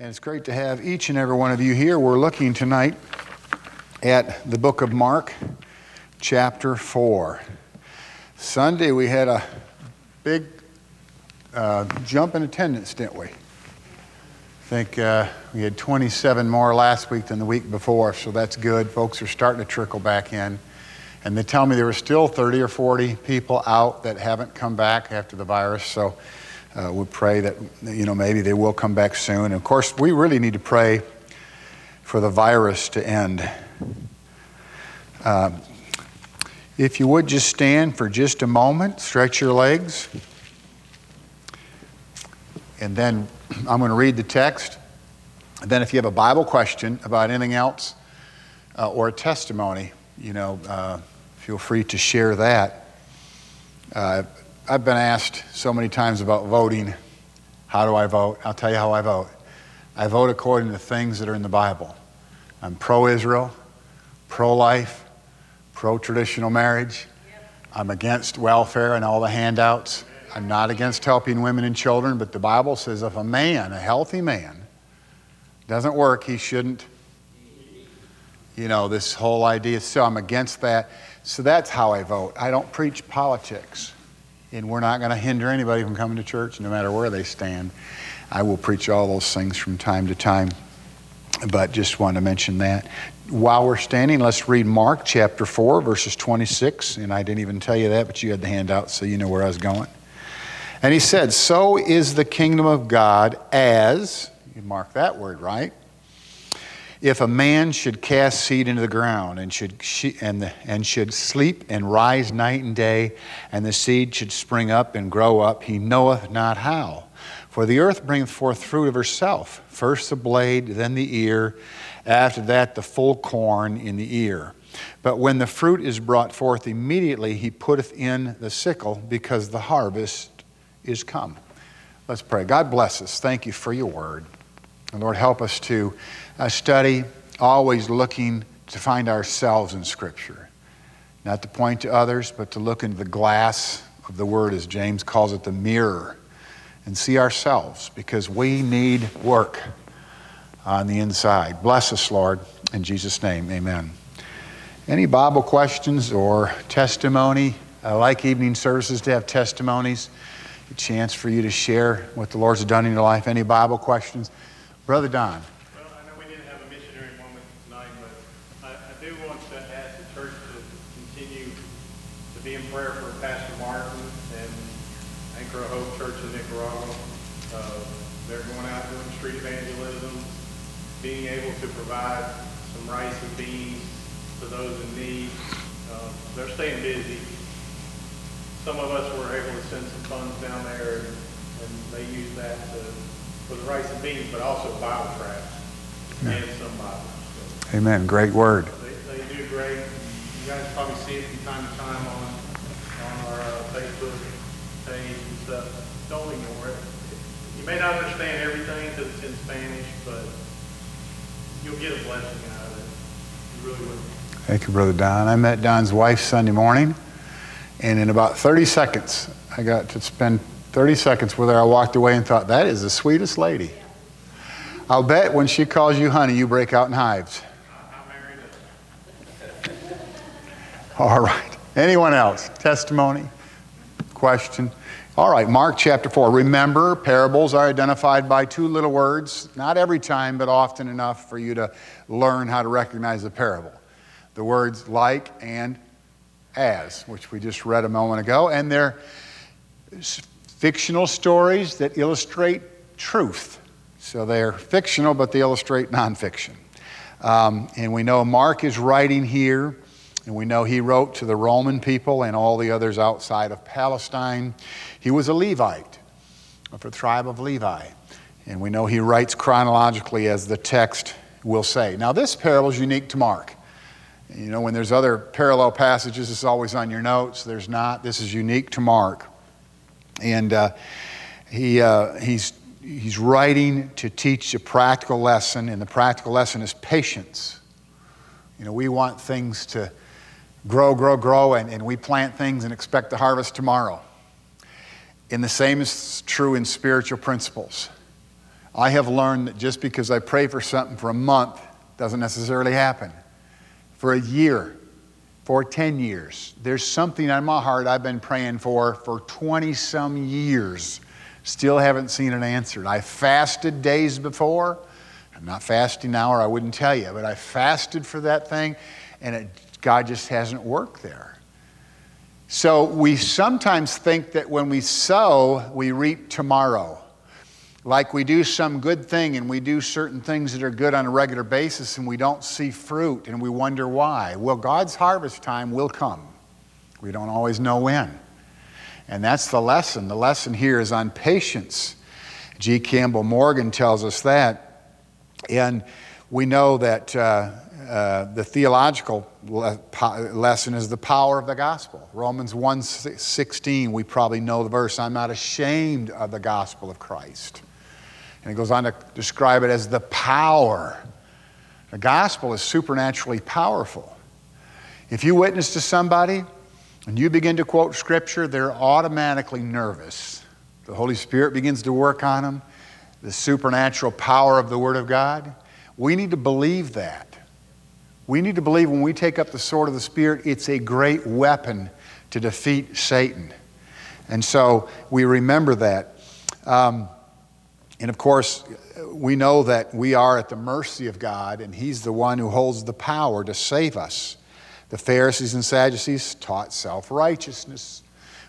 And it's great to have each and every one of you here. We're looking tonight at the book of Mark, chapter 4. Sunday, we had a big uh, jump in attendance, didn't we? I think uh, we had 27 more last week than the week before, so that's good. Folks are starting to trickle back in. And they tell me there are still 30 or 40 people out that haven't come back after the virus, so uh, we pray that, you know, maybe they will come back soon. And of course, we really need to pray for the virus to end. Uh, if you would just stand for just a moment, stretch your legs, and then I'm going to read the text. And then, if you have a Bible question about anything else uh, or a testimony, you know, uh, feel free to share that. I've been asked so many times about voting. How do I vote? I'll tell you how I vote. I vote according to things that are in the Bible. I'm pro Israel, pro life, pro traditional marriage. I'm against welfare and all the handouts. I'm not against helping women and children, but the Bible says if a man, a healthy man, doesn't work, he shouldn't. You know, this whole idea. So I'm against that. So that's how I vote. I don't preach politics and we're not going to hinder anybody from coming to church no matter where they stand. I will preach all those things from time to time, but just want to mention that. While we're standing, let's read Mark chapter 4, verses 26. And I didn't even tell you that, but you had the handout, so you know where I was going. And he said, So is the kingdom of God as, you mark that word, right? If a man should cast seed into the ground and should, and, and should sleep and rise night and day, and the seed should spring up and grow up, he knoweth not how. For the earth bringeth forth fruit of herself, first the blade, then the ear, after that the full corn in the ear. But when the fruit is brought forth, immediately he putteth in the sickle, because the harvest is come. Let's pray. God bless us. Thank you for your word. And Lord, help us to uh, study always looking to find ourselves in Scripture. Not to point to others, but to look into the glass of the Word, as James calls it, the mirror, and see ourselves because we need work on the inside. Bless us, Lord. In Jesus' name, amen. Any Bible questions or testimony? I like evening services to have testimonies, a chance for you to share what the Lord's done in your life. Any Bible questions? Brother Don. Well, I know we didn't have a missionary moment tonight, but I, do want to ask the church to continue to be in prayer for Pastor Martin and Anchor Hope Church in Nicaragua. Uh, they're going out doing street evangelism, being able to provide some rice and beans to those in need. Uh, they're staying busy. Some of us were able to send some funds down there, and, and they use that to for the rice and beans, but also Bible tracts and some Bibles. So Amen. Great word. They, they do great. You guys probably see it from time to time on on our uh, Facebook page and stuff. Don't ignore it. You may not understand everything because it's in Spanish, but you'll get a blessing out of it. You really will. Thank you, Brother Don. I met Don's wife Sunday morning, and in about 30 seconds, I got to spend 30 seconds with her, I walked away and thought, that is the sweetest lady. I'll bet when she calls you honey, you break out in hives. All right. Anyone else? Testimony? Question? All right, Mark chapter 4. Remember, parables are identified by two little words, not every time, but often enough for you to learn how to recognize the parable. The words like and as, which we just read a moment ago, and they're fictional stories that illustrate truth. So they're fictional, but they illustrate nonfiction. Um, and we know Mark is writing here, and we know he wrote to the Roman people and all the others outside of Palestine. He was a Levite of the tribe of Levi. And we know he writes chronologically as the text will say. Now, this parable is unique to Mark. You know, when there's other parallel passages, it's always on your notes. There's not. This is unique to Mark. And uh, he, uh, he's, he's writing to teach a practical lesson, and the practical lesson is patience. You know, we want things to grow, grow, grow, and, and we plant things and expect the harvest tomorrow. And the same is true in spiritual principles. I have learned that just because I pray for something for a month doesn't necessarily happen. For a year, for 10 years, there's something on my heart I've been praying for for 20 some years. Still haven't seen it answered. I fasted days before. I'm not fasting now, or I wouldn't tell you, but I fasted for that thing, and it, God just hasn't worked there. So we sometimes think that when we sow, we reap tomorrow. Like we do some good thing and we do certain things that are good on a regular basis and we don't see fruit and we wonder why. Well, God's harvest time will come. We don't always know when. And that's the lesson. The lesson here is on patience. G. Campbell Morgan tells us that. And we know that uh, uh, the theological le- lesson is the power of the gospel. Romans 1:16, we probably know the verse, I'm not ashamed of the gospel of Christ. And it goes on to describe it as the power. The gospel is supernaturally powerful. If you witness to somebody and you begin to quote scripture, they're automatically nervous. The Holy Spirit begins to work on them, the supernatural power of the Word of God. We need to believe that. We need to believe when we take up the sword of the Spirit, it's a great weapon to defeat Satan. And so we remember that. Um, and of course, we know that we are at the mercy of God, and He's the one who holds the power to save us. The Pharisees and Sadducees taught self righteousness.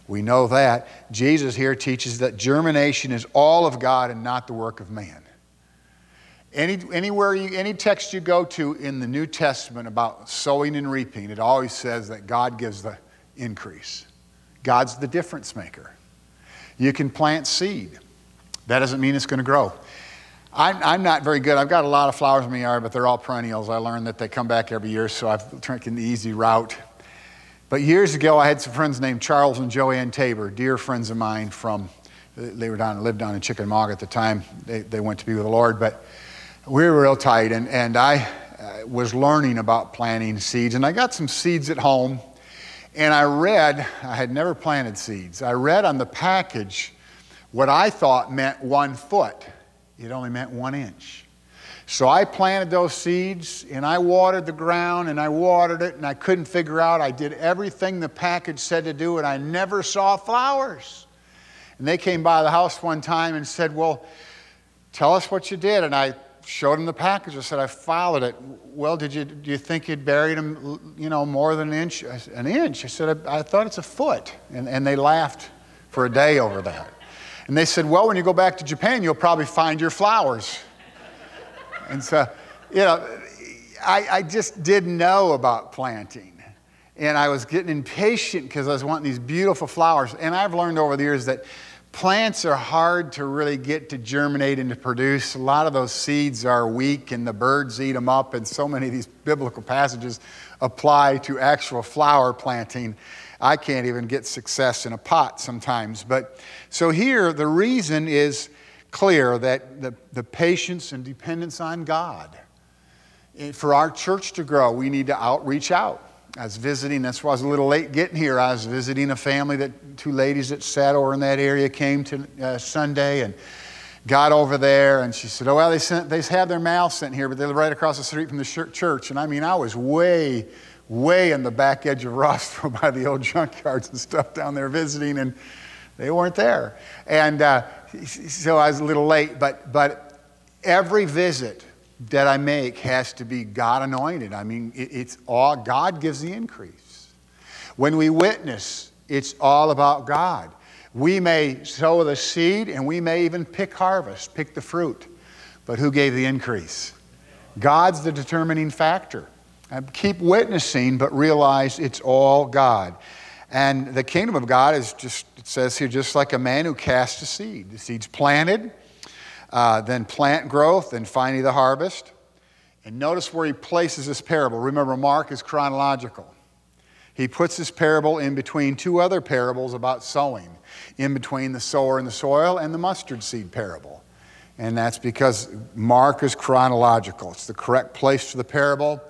We know that. Jesus here teaches that germination is all of God and not the work of man. Any, anywhere you, any text you go to in the New Testament about sowing and reaping, it always says that God gives the increase. God's the difference maker. You can plant seed. That doesn't mean it's going to grow. I'm, I'm not very good. I've got a lot of flowers in my yard, but they're all perennials. I learned that they come back every year, so I've taken the easy route. But years ago, I had some friends named Charles and Joanne Tabor, dear friends of mine from, they were down, lived down in Chickamauga at the time. They, they went to be with the Lord. But we were real tight, and, and I uh, was learning about planting seeds. And I got some seeds at home, and I read, I had never planted seeds. I read on the package what I thought meant one foot, it only meant one inch. So I planted those seeds and I watered the ground and I watered it and I couldn't figure out. I did everything the package said to do and I never saw flowers. And they came by the house one time and said, Well, tell us what you did. And I showed them the package. I said, I followed it. Well, did you, do you think you'd buried them, you know, more than an inch? An inch? I said, I, I, thought it's a foot. And, and they laughed for a day over that. And they said, well, when you go back to Japan, you'll probably find your flowers. and so, you know, I, I just didn't know about planting. And I was getting impatient because I was wanting these beautiful flowers. And I've learned over the years that Plants are hard to really get to germinate and to produce. A lot of those seeds are weak and the birds eat them up, and so many of these biblical passages apply to actual flower planting. I can't even get success in a pot sometimes. But so here, the reason is clear that the, the patience and dependence on God. For our church to grow, we need to outreach out. I was visiting, that's why I was a little late getting here. I was visiting a family that two ladies that sat over in that area came to uh, Sunday and got over there. And she said, Oh, well, they, sent, they have their mail sent here, but they live right across the street from the church. And I mean, I was way, way in the back edge of Rossville by the old junkyards and stuff down there visiting, and they weren't there. And uh, so I was a little late, but, but every visit, that I make has to be God anointed. I mean, it's all, God gives the increase. When we witness, it's all about God. We may sow the seed and we may even pick harvest, pick the fruit. But who gave the increase? God's the determining factor. Keep witnessing, but realize it's all God. And the kingdom of God is just, it says here, just like a man who casts a seed. The seed's planted, uh, then plant growth, then finally the harvest. And notice where he places this parable. Remember, Mark is chronological. He puts this parable in between two other parables about sowing, in between the sower and the soil and the mustard seed parable. And that's because Mark is chronological. It's the correct place for the parable.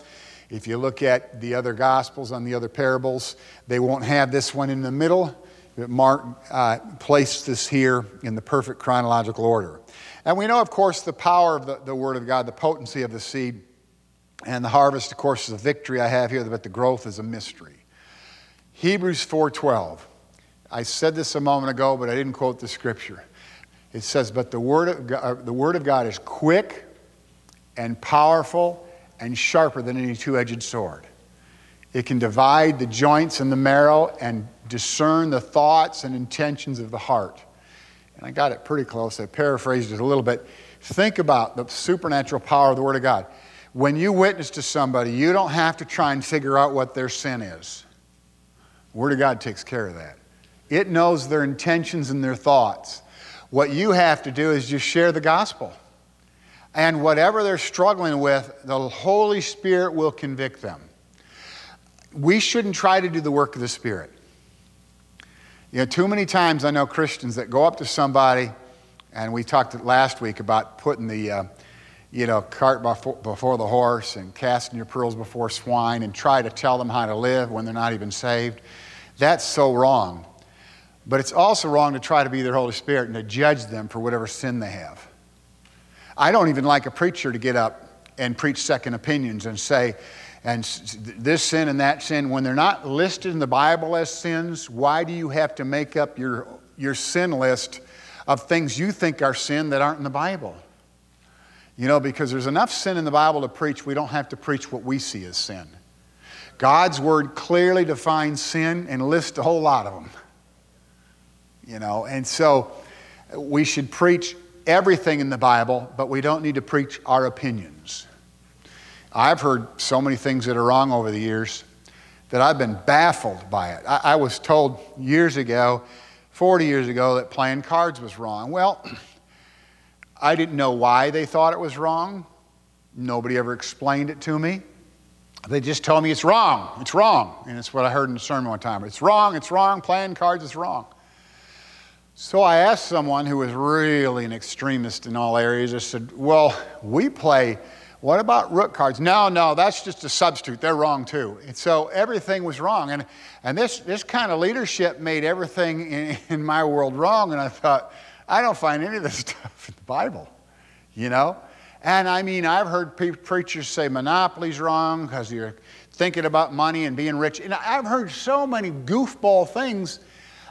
If you look at the other gospels on the other parables, they won't have this one in the middle Mark uh, placed this here in the perfect chronological order. And we know, of course, the power of the, the Word of God, the potency of the seed, and the harvest, of course, is a victory I have here, but the growth is a mystery. Hebrews 4:12. I said this a moment ago, but I didn't quote the scripture. It says, "But the word of God, uh, the word of God is quick and powerful and sharper than any two-edged sword. It can divide the joints and the marrow and discern the thoughts and intentions of the heart." And I got it pretty close. I paraphrased it a little bit. Think about the supernatural power of the word of God. When you witness to somebody, you don't have to try and figure out what their sin is. The Word of God takes care of that. It knows their intentions and their thoughts. What you have to do is just share the gospel. And whatever they're struggling with, the Holy Spirit will convict them. We shouldn't try to do the work of the Spirit. You know, too many times I know Christians that go up to somebody, and we talked last week about putting the, uh, you know, cart before, before the horse and casting your pearls before swine and try to tell them how to live when they're not even saved. That's so wrong. But it's also wrong to try to be their Holy Spirit and to judge them for whatever sin they have. I don't even like a preacher to get up and preach second opinions and say, and this sin and that sin, when they're not listed in the Bible as sins, why do you have to make up your, your sin list of things you think are sin that aren't in the Bible? You know, because there's enough sin in the Bible to preach, we don't have to preach what we see as sin. God's Word clearly defines sin and lists a whole lot of them. You know, and so we should preach everything in the Bible, but we don't need to preach our opinions. I've heard so many things that are wrong over the years that I've been baffled by it. I, I was told years ago, 40 years ago, that playing cards was wrong. Well, I didn't know why they thought it was wrong. Nobody ever explained it to me. They just told me it's wrong. It's wrong. And it's what I heard in the sermon one time. It's wrong. It's wrong. Playing cards is wrong. So I asked someone who was really an extremist in all areas. I said, Well, we play, what about rook cards? No, no, that's just a substitute. They're wrong too. And so everything was wrong. And, and this, this kind of leadership made everything in, in my world wrong. And I thought, I don't find any of this stuff in the Bible, you know? And I mean, I've heard pre- preachers say monopoly's wrong because you're thinking about money and being rich. And I've heard so many goofball things.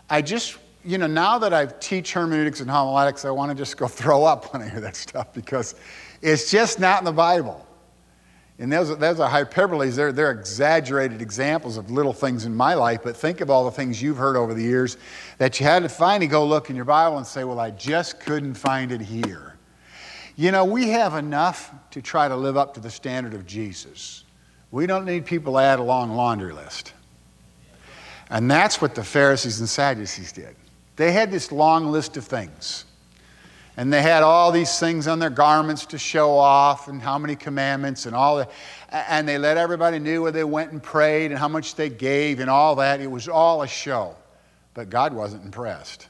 I just you know, now that I've teach hermeneutics and homiletics, I want to just go throw up when I hear that stuff because it's just not in the Bible. And those, those are hyperboles. They're, they're exaggerated examples of little things in my life, but think of all the things you've heard over the years that you had to finally go look in your Bible and say, well, I just couldn't find it here. You know, we have enough to try to live up to the standard of Jesus. We don't need people to add a long laundry list. And that's what the Pharisees and Sadducees did. They had this long list of things. And they had all these things on their garments to show off and how many commandments and all that. And they let everybody know where they went and prayed and how much they gave and all that. It was all a show. But God wasn't impressed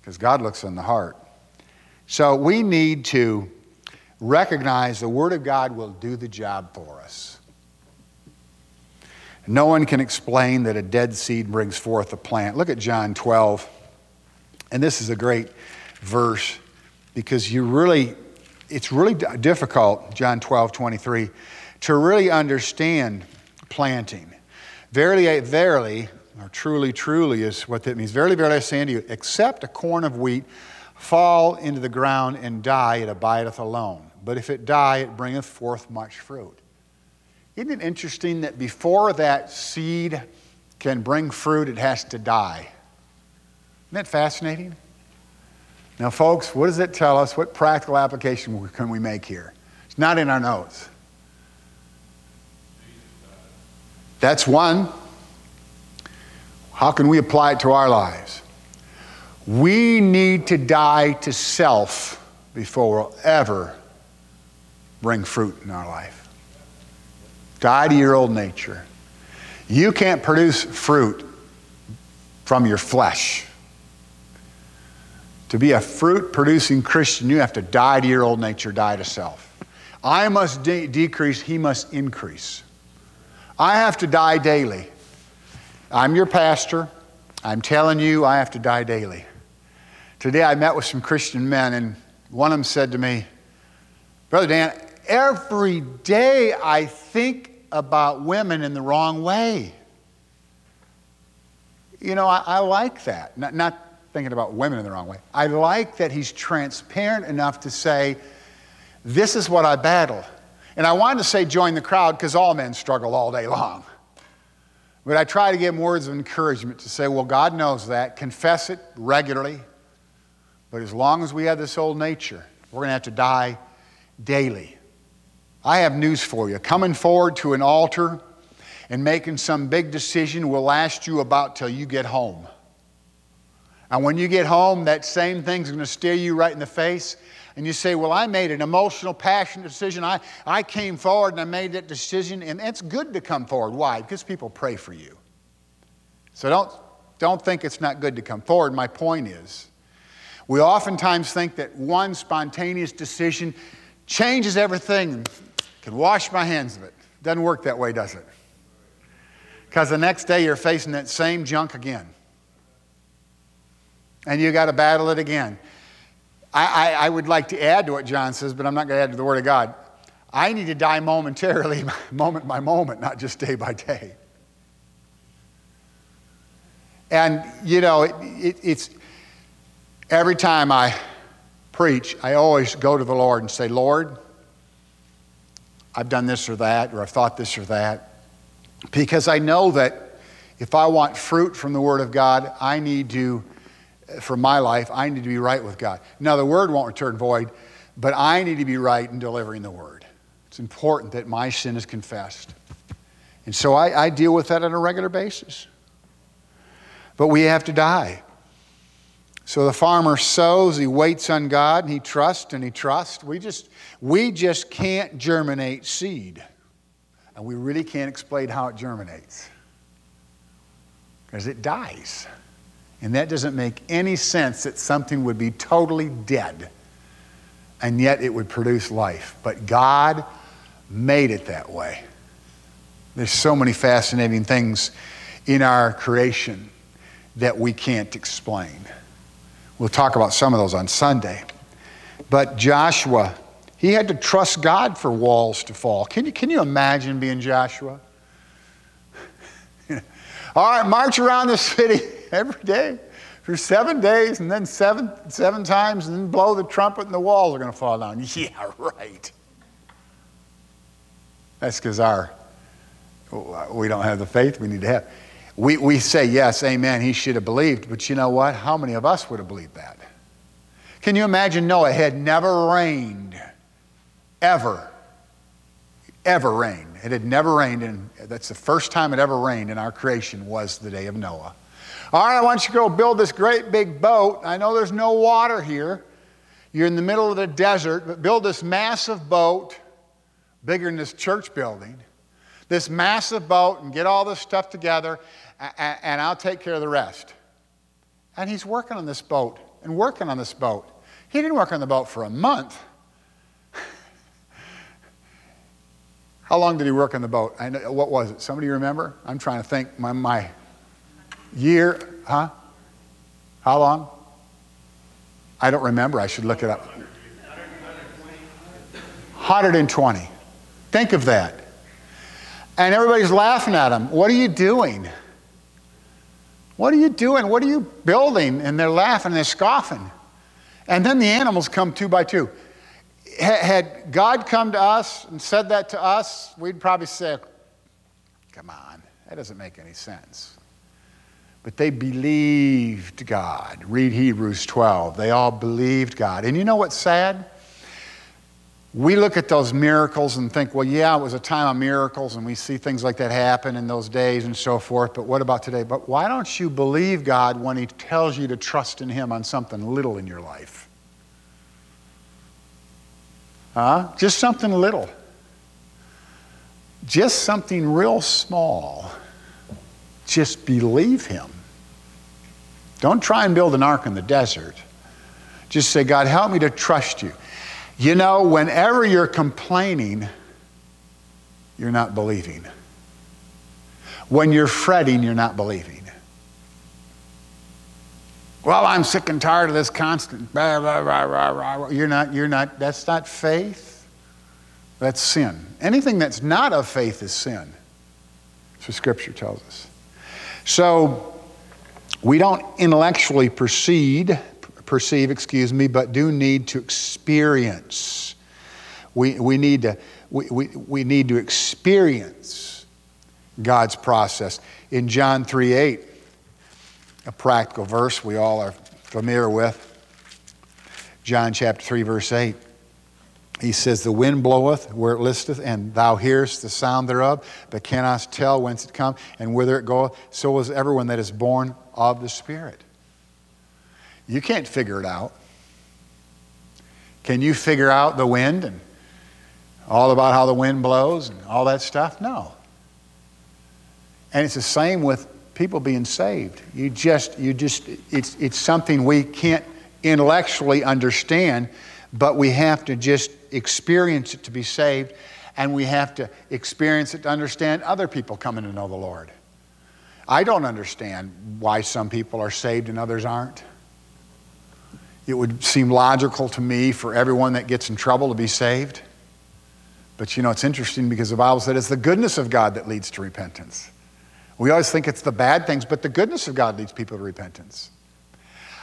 because God looks in the heart. So we need to recognize the Word of God will do the job for us. No one can explain that a dead seed brings forth a plant. Look at John 12. And this is a great verse because you really, it's really difficult, John 12, 23, to really understand planting. Verily, verily, or truly, truly is what that means. Verily, verily, I say unto you, except a corn of wheat fall into the ground and die, it abideth alone. But if it die, it bringeth forth much fruit. Isn't it interesting that before that seed can bring fruit, it has to die? Isn't that fascinating? Now, folks, what does it tell us? What practical application can we make here? It's not in our notes. That's one. How can we apply it to our lives? We need to die to self before we'll ever bring fruit in our life. Die to your old nature. You can't produce fruit from your flesh. To be a fruit producing Christian, you have to die to your old nature, die to self. I must de- decrease, he must increase. I have to die daily. I'm your pastor. I'm telling you, I have to die daily. Today I met with some Christian men, and one of them said to me, Brother Dan, every day I think about women in the wrong way. You know, I, I like that. Not, not thinking about women in the wrong way. I like that he's transparent enough to say, This is what I battle. And I wanted to say join the crowd because all men struggle all day long. But I try to give him words of encouragement to say, Well, God knows that. Confess it regularly. But as long as we have this old nature, we're going to have to die daily. I have news for you. Coming forward to an altar and making some big decision will last you about till you get home. And when you get home, that same thing's going to stare you right in the face. And you say, Well, I made an emotional, passionate decision. I, I came forward and I made that decision. And it's good to come forward. Why? Because people pray for you. So don't, don't think it's not good to come forward. My point is, we oftentimes think that one spontaneous decision changes everything can wash my hands of it. Doesn't work that way, does it? Because the next day you're facing that same junk again and you got to battle it again. I, I, I, would like to add to what John says, but I'm not going to add to the Word of God. I need to die momentarily, moment by moment, not just day by day. And, you know, it, it, it's every time I preach, I always go to the Lord and say, Lord, I've done this or that, or I've thought this or that. Because I know that if I want fruit from the Word of God, I need to for my life, I need to be right with God. Now, the word won't return void, but I need to be right in delivering the word. It's important that my sin is confessed. And so I, I deal with that on a regular basis. But we have to die. So the farmer sows, he waits on God, and he trusts and he trusts. We just, we just can't germinate seed. And we really can't explain how it germinates because it dies. And that doesn't make any sense that something would be totally dead and yet it would produce life. But God made it that way. There's so many fascinating things in our creation that we can't explain. We'll talk about some of those on Sunday. But Joshua, he had to trust God for walls to fall. Can you, can you imagine being Joshua? All right, march around the city every day for seven days and then seven, seven times and then blow the trumpet and the walls are going to fall down. Yeah, right. That's because our we don't have the faith we need to have. We, we say, yes, amen, he should have believed, but you know what? How many of us would have believed that? Can you imagine Noah had never rained, ever, ever rained. It had never rained, and that's the first time it ever rained in our creation was the day of Noah. All right, I want you to go build this great big boat. I know there's no water here. You're in the middle of the desert, but build this massive boat, bigger than this church building, this massive boat, and get all this stuff together, and I'll take care of the rest. And he's working on this boat and working on this boat. He didn't work on the boat for a month. How long did he work on the boat? I know, what was it? Somebody remember? I'm trying to think. My, my Year, huh? How long? I don't remember. I should look it up. 120. Think of that. And everybody's laughing at him. What are you doing? What are you doing? What are you building? And they're laughing, they're scoffing. And then the animals come two by two. Had God come to us and said that to us, we'd probably say, Come on, that doesn't make any sense. But they believed God. Read Hebrews 12. They all believed God. And you know what's sad? We look at those miracles and think, well, yeah, it was a time of miracles, and we see things like that happen in those days and so forth, but what about today? But why don't you believe God when He tells you to trust in Him on something little in your life? Huh? Just something little. Just something real small. Just believe Him. Don't try and build an ark in the desert. Just say, God, help me to trust you. You know, whenever you're complaining, you're not believing. When you're fretting, you're not believing. Well, I'm sick and tired of this constant. Blah, blah, blah, blah, blah. You're not, you're not, that's not faith. That's sin. Anything that's not of faith is sin. That's what Scripture tells us. So we don't intellectually proceed, perceive, excuse me, but do need to experience. We, we, need to, we, we, we need to experience God's process. In John 3 8, a practical verse we all are familiar with. John chapter 3, verse 8. He says, The wind bloweth where it listeth, and thou hearest the sound thereof, but cannot tell whence it cometh and whither it goeth. So is everyone that is born of the Spirit. You can't figure it out. Can you figure out the wind and all about how the wind blows and all that stuff? No. And it's the same with people being saved. You just, you just, it's, it's something we can't intellectually understand, but we have to just experience it to be saved, and we have to experience it to understand other people coming to know the Lord. I don't understand why some people are saved and others aren't. It would seem logical to me for everyone that gets in trouble to be saved. But you know, it's interesting because the Bible said it's the goodness of God that leads to repentance. We always think it's the bad things, but the goodness of God leads people to repentance.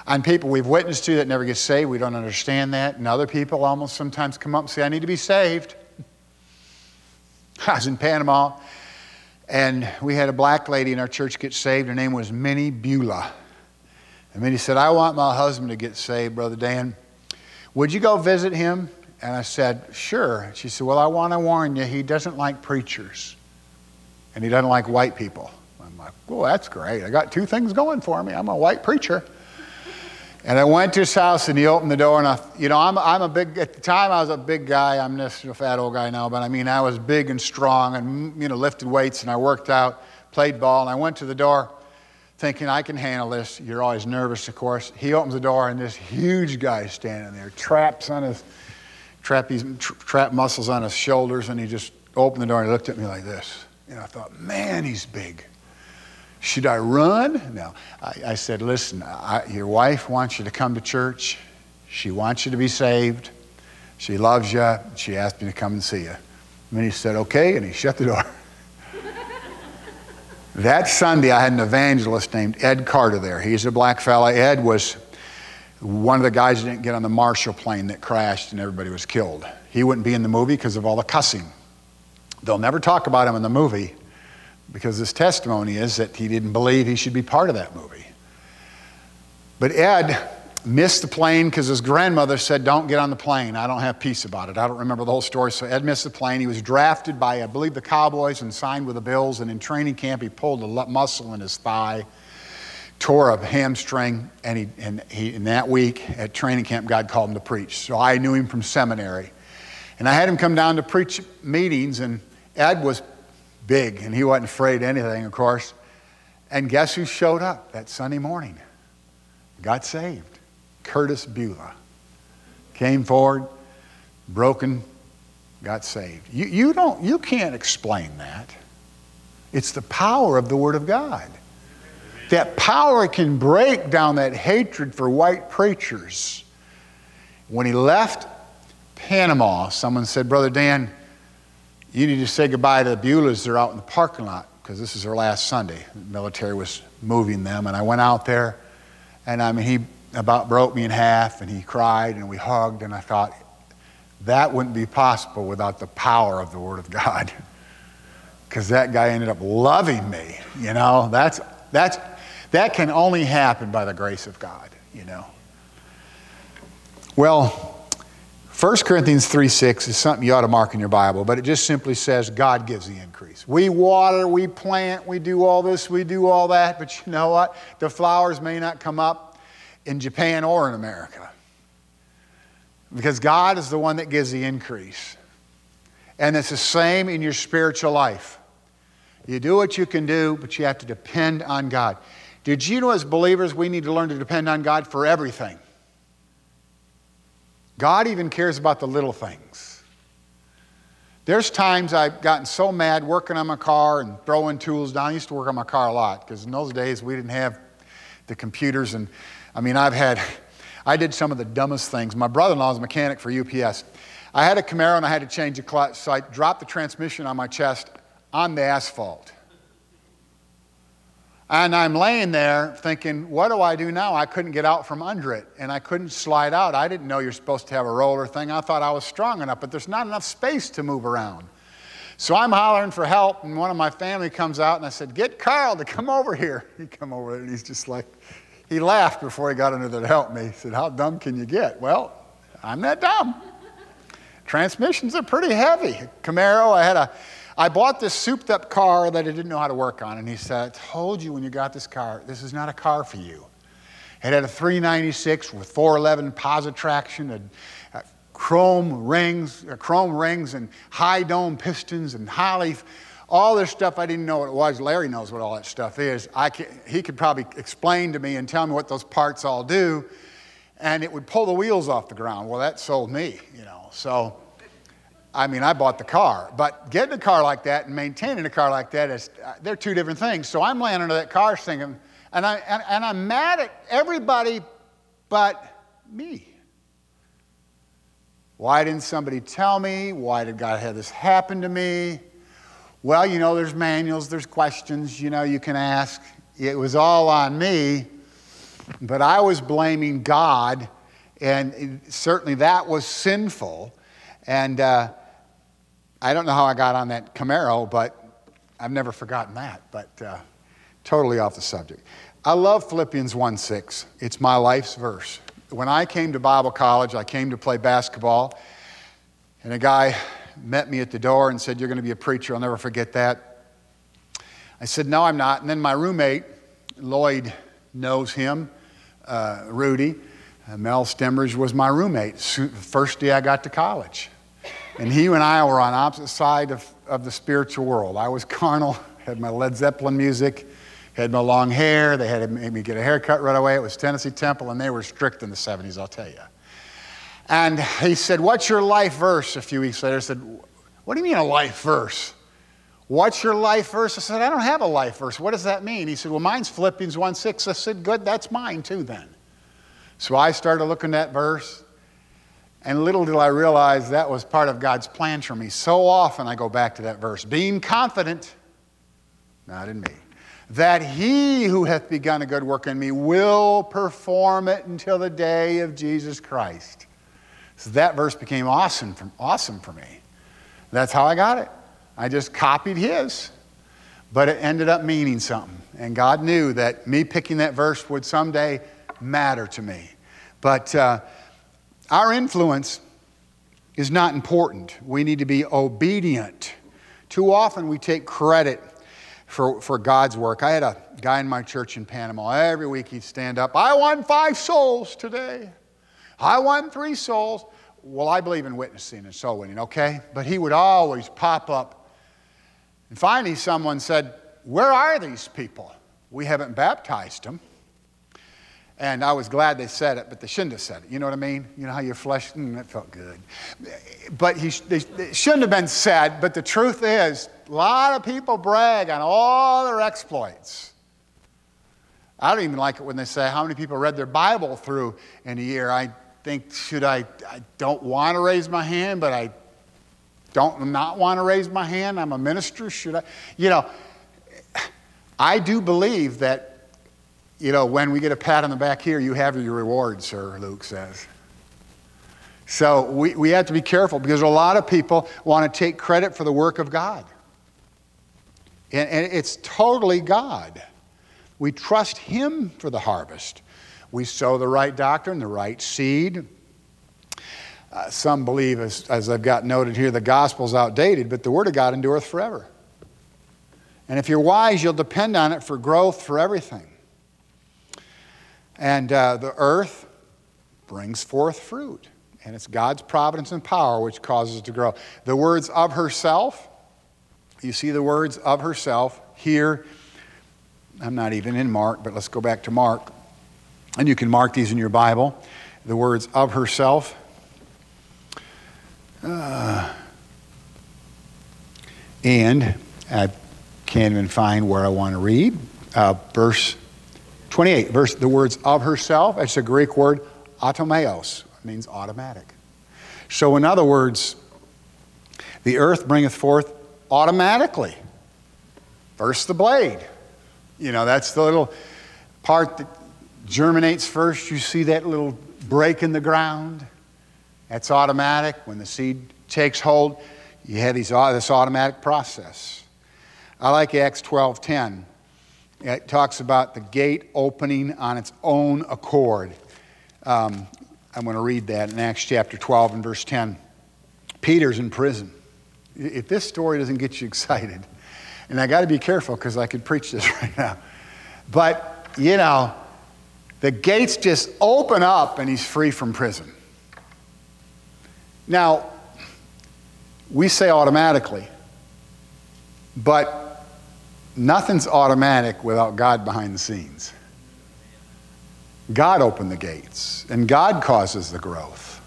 And people we've witnessed to that never get saved, we don't understand that. And other people almost sometimes come up and say, I need to be saved. I was in Panama, and we had a black lady in our church get saved. Her name was Minnie Beulah. And Minnie said, I want my husband to get saved, Brother Dan. Would you go visit him? And I said, Sure. She said, Well, I want to warn you, he doesn't like preachers, and he doesn't like white people. I'm like, Well, that's great. I got two things going for me. I'm a white preacher. And I went to his house and he opened the door and I, you know, I'm, I'm a big, at the time I was a big guy. I'm just a fat old guy now, but I mean, I was big and strong and, you know, lifted weights and I worked out, played ball. And I went to the door thinking I can handle this. You're always nervous, of course. He opens the door and this huge guy standing there, traps on his, trapeze, tra- trap muscles on his shoulders. And he just opened the door and he looked at me like this. And I thought, man, he's big. Should I run? No. I, I said, Listen, I, your wife wants you to come to church. She wants you to be saved. She loves you. She asked me to come and see you. And he said, Okay, and he shut the door. that Sunday, I had an evangelist named Ed Carter there. He's a black fella. Ed was one of the guys that didn't get on the Marshall plane that crashed and everybody was killed. He wouldn't be in the movie because of all the cussing. They'll never talk about him in the movie because his testimony is that he didn't believe he should be part of that movie. But Ed missed the plane because his grandmother said, Don't get on the plane. I don't have peace about it. I don't remember the whole story. So Ed missed the plane. He was drafted by, I believe, the Cowboys and signed with the Bills. And in training camp, he pulled a muscle in his thigh, tore a hamstring. And, he, and he, in that week at training camp, God called him to preach. So I knew him from seminary. And I had him come down to preach meetings. And Ed was big, and he wasn't afraid of anything, of course. And guess who showed up that Sunday morning? Got saved. Curtis Beulah. Came forward, broken, got saved. You, you, don't, you can't explain that. It's the power of the Word of God. That power can break down that hatred for white preachers. When he left Panama, someone said, Brother Dan, you need to say goodbye to the Beulahs. They're out in the parking lot because this is their last Sunday. The military was moving them. And I went out there, and I mean, he about broke me in half, and he cried, and we hugged. And I thought, that wouldn't be possible without the power of the Word of God. Because that guy ended up loving me, you know. That's, that's, that can only happen by the grace of God, you know. Well, 1 Corinthians 3 6 is something you ought to mark in your Bible, but it just simply says God gives the increase. We water, we plant, we do all this, we do all that, but you know what? The flowers may not come up in Japan or in America because God is the one that gives the increase. And it's the same in your spiritual life. You do what you can do, but you have to depend on God. Did you know, as believers, we need to learn to depend on God for everything? God even cares about the little things. There's times I've gotten so mad working on my car and throwing tools down. I used to work on my car a lot because in those days we didn't have the computers and I mean, I've had, I did some of the dumbest things. My brother in law is a mechanic for UPS. I had a Camaro and I had to change a clutch, so I dropped the transmission on my chest on the asphalt. And I'm laying there thinking, what do I do now? I couldn't get out from under it and I couldn't slide out. I didn't know you're supposed to have a roller thing. I thought I was strong enough, but there's not enough space to move around. So I'm hollering for help, and one of my family comes out and I said, Get Carl to come over here. He come over and he's just like, he laughed before he got under there to help me. He said, How dumb can you get? Well, I'm that dumb. Transmissions are pretty heavy. Camaro, I had a I bought this souped up car that I didn't know how to work on. And he said, I told you when you got this car, this is not a car for you. It had a 396 with 411 positive traction, a, a chrome rings, a chrome rings and high dome pistons and Holley, all this stuff I didn't know what it was. Larry knows what all that stuff is. I can, he could probably explain to me and tell me what those parts all do. And it would pull the wheels off the ground. Well, that sold me, you know. So I mean, I bought the car, but getting a car like that and maintaining a car like that is, uh, they're two different things. So I'm laying under that car thinking, and, I, and, and I'm mad at everybody but me. Why didn't somebody tell me? Why did God have this happen to me? Well, you know, there's manuals, there's questions, you know, you can ask. It was all on me, but I was blaming God, and certainly that was sinful. And uh, I don't know how I got on that Camaro, but I've never forgotten that. But uh, totally off the subject. I love Philippians 1 6. It's my life's verse. When I came to Bible college, I came to play basketball, and a guy met me at the door and said, You're going to be a preacher. I'll never forget that. I said, No, I'm not. And then my roommate, Lloyd, knows him, uh, Rudy. Uh, Mel Stemmers was my roommate first day I got to college. And he and I were on opposite side of, of the spiritual world. I was carnal, had my Led Zeppelin music, had my long hair. They had to make me get a haircut right away. It was Tennessee Temple, and they were strict in the 70s, I'll tell you. And he said, What's your life verse? A few weeks later, I said, What do you mean a life verse? What's your life verse? I said, I don't have a life verse. What does that mean? He said, Well, mine's Philippians 1 6. I said, Good, that's mine too then. So I started looking at that verse. And little did I realize that was part of God's plan for me. So often I go back to that verse being confident, not in me, that he who hath begun a good work in me will perform it until the day of Jesus Christ. So that verse became awesome for, awesome for me. That's how I got it. I just copied his, but it ended up meaning something. And God knew that me picking that verse would someday matter to me. But. Uh, our influence is not important. We need to be obedient. Too often we take credit for, for God's work. I had a guy in my church in Panama. Every week he'd stand up, I won five souls today. I won three souls. Well, I believe in witnessing and soul winning, okay? But he would always pop up. And finally, someone said, Where are these people? We haven't baptized them. And I was glad they said it, but they shouldn't have said it. You know what I mean? You know how your flesh, mm, that felt good. But he, they, they shouldn't have been said, but the truth is, a lot of people brag on all their exploits. I don't even like it when they say how many people read their Bible through in a year. I think, should I, I don't want to raise my hand, but I don't not want to raise my hand. I'm a minister. Should I? You know, I do believe that you know, when we get a pat on the back here, you have your reward, sir, Luke says. So we, we have to be careful because a lot of people want to take credit for the work of God. And, and it's totally God. We trust Him for the harvest. We sow the right doctrine, the right seed. Uh, some believe, as, as I've got noted here, the gospel's outdated, but the Word of God endureth forever. And if you're wise, you'll depend on it for growth for everything. And uh, the earth brings forth fruit. And it's God's providence and power which causes it to grow. The words of herself, you see the words of herself here. I'm not even in Mark, but let's go back to Mark. And you can mark these in your Bible. The words of herself. Uh, and I can't even find where I want to read. Uh, verse 28, verse, the words of herself, it's a Greek word, automeos, means automatic. So, in other words, the earth bringeth forth automatically. First, the blade. You know, that's the little part that germinates first. You see that little break in the ground. That's automatic. When the seed takes hold, you have these, this automatic process. I like Acts 12:10. It talks about the gate opening on its own accord. Um, I'm going to read that in Acts chapter 12 and verse 10. Peter's in prison. If this story doesn't get you excited, and I got to be careful because I could preach this right now, but you know, the gates just open up and he's free from prison. Now, we say automatically, but nothing's automatic without God behind the scenes. God opened the gates, and God causes the growth.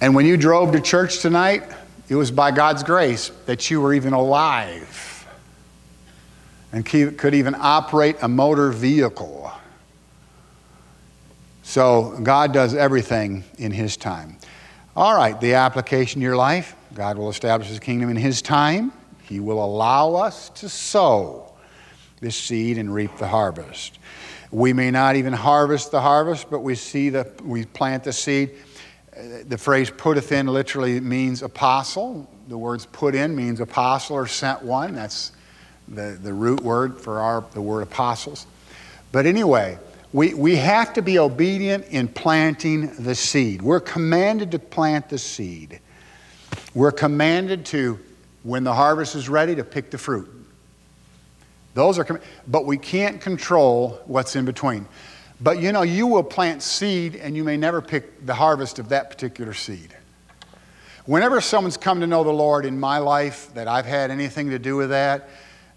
And when you drove to church tonight, it was by God's grace that you were even alive and could even operate a motor vehicle. So God does everything in His time. All right, the application to your life God will establish His kingdom in His time. He will allow us to sow this seed and reap the harvest. We may not even harvest the harvest, but we see that we plant the seed. The phrase putteth in literally means apostle. The words put in means apostle or sent one. That's the, the root word for our the word apostles. But anyway, we, we have to be obedient in planting the seed. We're commanded to plant the seed. We're commanded to, when the harvest is ready, to pick the fruit. Those are, but we can't control what's in between. But you know, you will plant seed and you may never pick the harvest of that particular seed. Whenever someone's come to know the Lord in my life that I've had anything to do with that,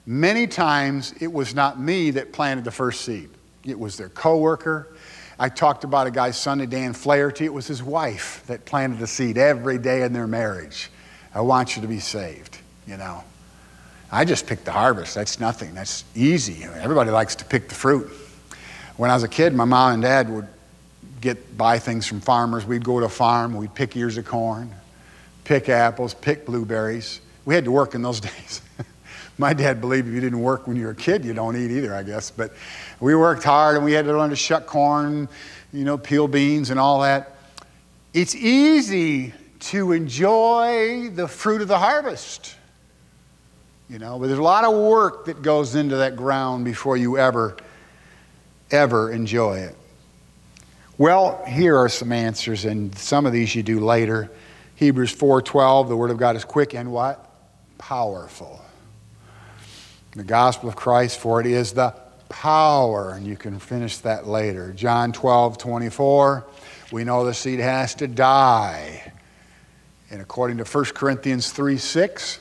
many times it was not me that planted the first seed. It was their coworker. I talked about a guy Sunday, Dan Flaherty. It was his wife that planted the seed every day in their marriage. I want you to be saved, you know. I just pick the harvest. That's nothing. That's easy. Everybody likes to pick the fruit. When I was a kid, my mom and dad would get buy things from farmers. We'd go to a farm. We'd pick ears of corn, pick apples, pick blueberries. We had to work in those days. my dad believed if you didn't work when you were a kid, you don't eat either, I guess. But we worked hard and we had to learn to shuck corn, you know, peel beans and all that. It's easy to enjoy the fruit of the harvest. You know, but there's a lot of work that goes into that ground before you ever, ever enjoy it. Well, here are some answers, and some of these you do later. Hebrews 4:12, the word of God is quick and what? Powerful. The gospel of Christ, for it is the power, and you can finish that later. John 12, 24, we know the seed has to die. And according to 1 Corinthians 3 6,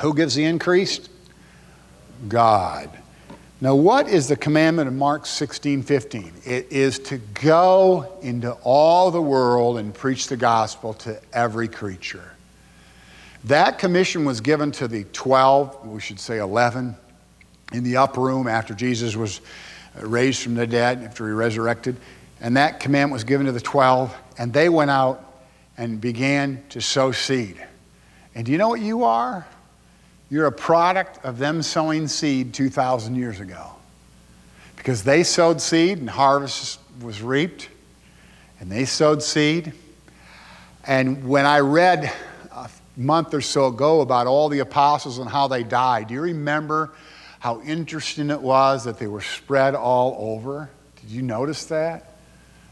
who gives the increase? God. Now, what is the commandment of Mark 16 15? It is to go into all the world and preach the gospel to every creature. That commission was given to the 12, we should say 11, in the upper room after Jesus was raised from the dead, after he resurrected. And that commandment was given to the 12, and they went out and began to sow seed. And do you know what you are? You're a product of them sowing seed 2,000 years ago. Because they sowed seed and harvest was reaped, and they sowed seed. And when I read a month or so ago about all the apostles and how they died, do you remember how interesting it was that they were spread all over? Did you notice that?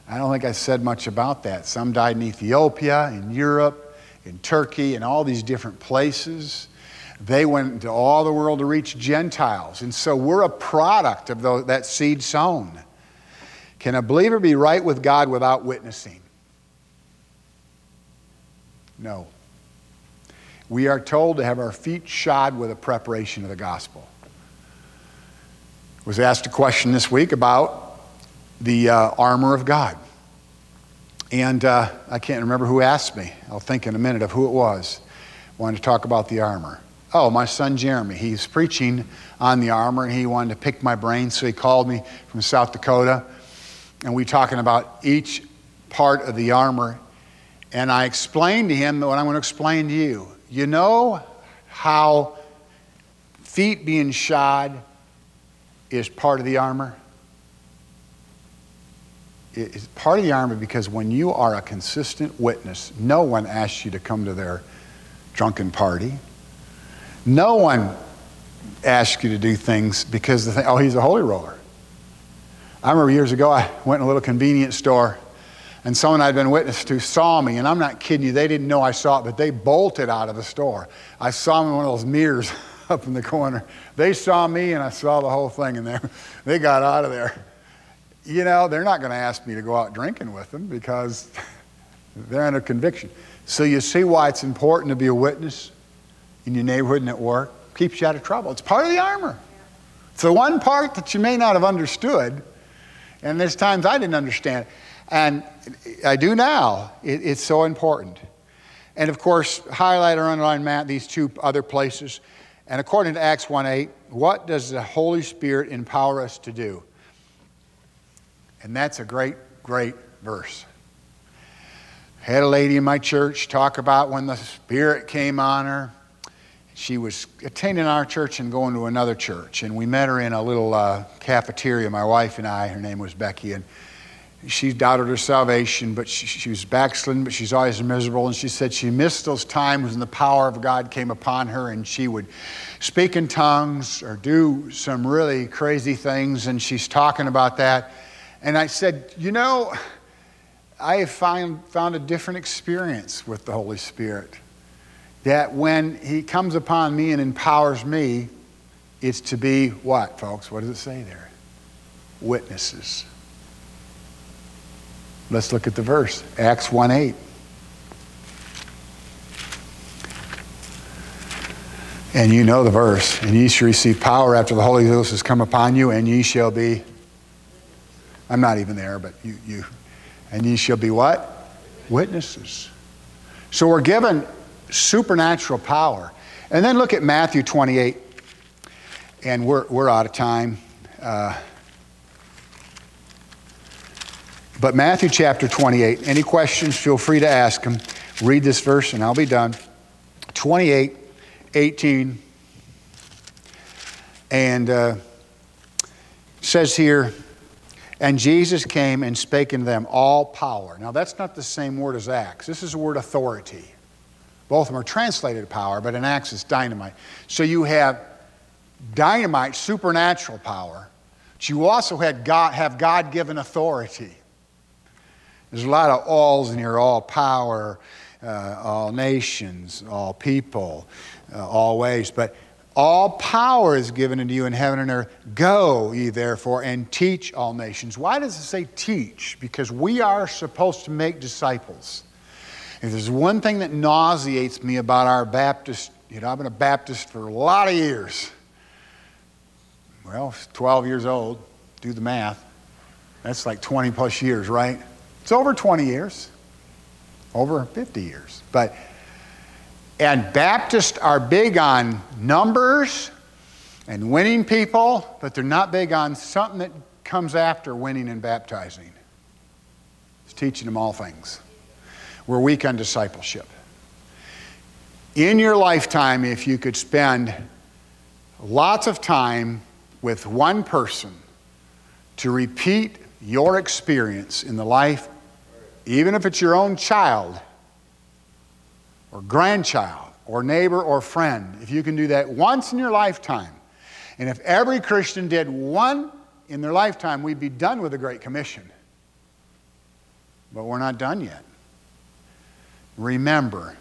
I don't think I said much about that. Some died in Ethiopia, in Europe, in Turkey, in all these different places. They went into all the world to reach Gentiles. And so we're a product of that seed sown. Can a believer be right with God without witnessing? No. We are told to have our feet shod with a preparation of the gospel. I was asked a question this week about the uh, armor of God. And uh, I can't remember who asked me. I'll think in a minute of who it was. I wanted to talk about the armor. Oh, my son Jeremy. He's preaching on the armor and he wanted to pick my brain, so he called me from South Dakota. And we talking about each part of the armor. And I explained to him what I'm going to explain to you. You know how feet being shod is part of the armor? It's part of the armor because when you are a consistent witness, no one asks you to come to their drunken party. No one asks you to do things because they think, oh, he's a holy roller. I remember years ago, I went in a little convenience store and someone I'd been witness to saw me, and I'm not kidding you, they didn't know I saw it, but they bolted out of the store. I saw them in one of those mirrors up in the corner. They saw me, and I saw the whole thing, and they, they got out of there. You know, they're not going to ask me to go out drinking with them because they're under conviction. So you see why it's important to be a witness in your neighborhood and at work? Keeps you out of trouble. It's part of the armor. It's the one part that you may not have understood, and there's times I didn't understand. And I do now. It, it's so important. And of course, highlight or underline Matt these two other places. And according to Acts 1:8, what does the Holy Spirit empower us to do? And that's a great, great verse. I Had a lady in my church talk about when the Spirit came on her. She was attending our church and going to another church. And we met her in a little uh, cafeteria, my wife and I. Her name was Becky. And she doubted her salvation, but she, she, was backslidden, but she's always miserable. And she said she missed those times when the power of God came upon her and she would speak in tongues or do some really crazy things. And she's talking about that. And I said, You know, I have find, found a different experience with the Holy Spirit. That when He comes upon me and empowers me, it's to be what, folks? What does it say there? Witnesses. Let's look at the verse Acts 1 8. And you know the verse. And ye shall receive power after the Holy Ghost has come upon you, and ye shall be. I'm not even there, but you, you. And ye shall be what? Witnesses. So we're given supernatural power. And then look at Matthew 28. And we're, we're out of time. Uh, but Matthew chapter 28, any questions, feel free to ask them. Read this verse and I'll be done. 28, 18. And uh, says here, and Jesus came and spake unto them all power. Now, that's not the same word as Acts. This is the word authority. Both of them are translated power, but in Acts it's dynamite. So you have dynamite, supernatural power, but you also had God, have God given authority. There's a lot of alls in here all power, uh, all nations, all people, uh, all ways. But all power is given unto you in heaven and earth. Go ye therefore and teach all nations. Why does it say teach? Because we are supposed to make disciples. If there's one thing that nauseates me about our Baptist, you know, I've been a Baptist for a lot of years. Well, 12 years old, do the math. That's like 20 plus years, right? It's over 20 years, over 50 years. But, and Baptists are big on numbers and winning people, but they're not big on something that comes after winning and baptizing. It's teaching them all things. We're weak on discipleship. In your lifetime, if you could spend lots of time with one person to repeat your experience in the life even if it's your own child or grandchild or neighbor or friend, if you can do that once in your lifetime, and if every Christian did one in their lifetime, we'd be done with the Great Commission. But we're not done yet. Remember,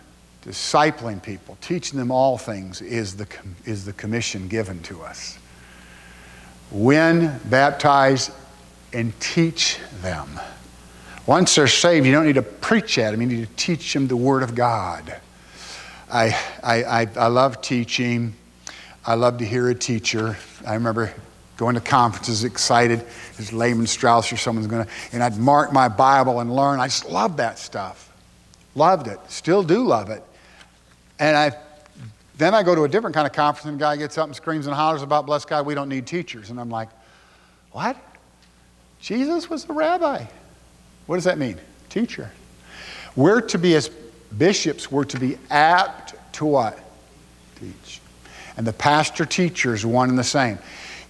discipling people, teaching them all things is the, is the commission given to us. Win, baptize, and teach them. Once they're saved, you don't need to preach at them, you need to teach them the Word of God. I, I, I, I love teaching. I love to hear a teacher. I remember going to conferences excited as Lehman Strauss or someone's going to, and I'd mark my Bible and learn. I just love that stuff. Loved it. Still do love it. And I Then I go to a different kind of conference, and a guy gets up and screams and hollers about, bless God, we don't need teachers. And I'm like, what? Jesus was a rabbi. What does that mean? Teacher. We're to be, as bishops, we're to be apt to what? Teach. And the pastor teacher is one and the same.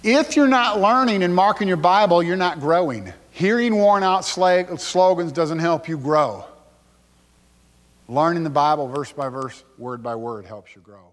If you're not learning and marking your Bible, you're not growing. Hearing worn out slogans doesn't help you grow. Learning the Bible verse by verse, word by word helps you grow.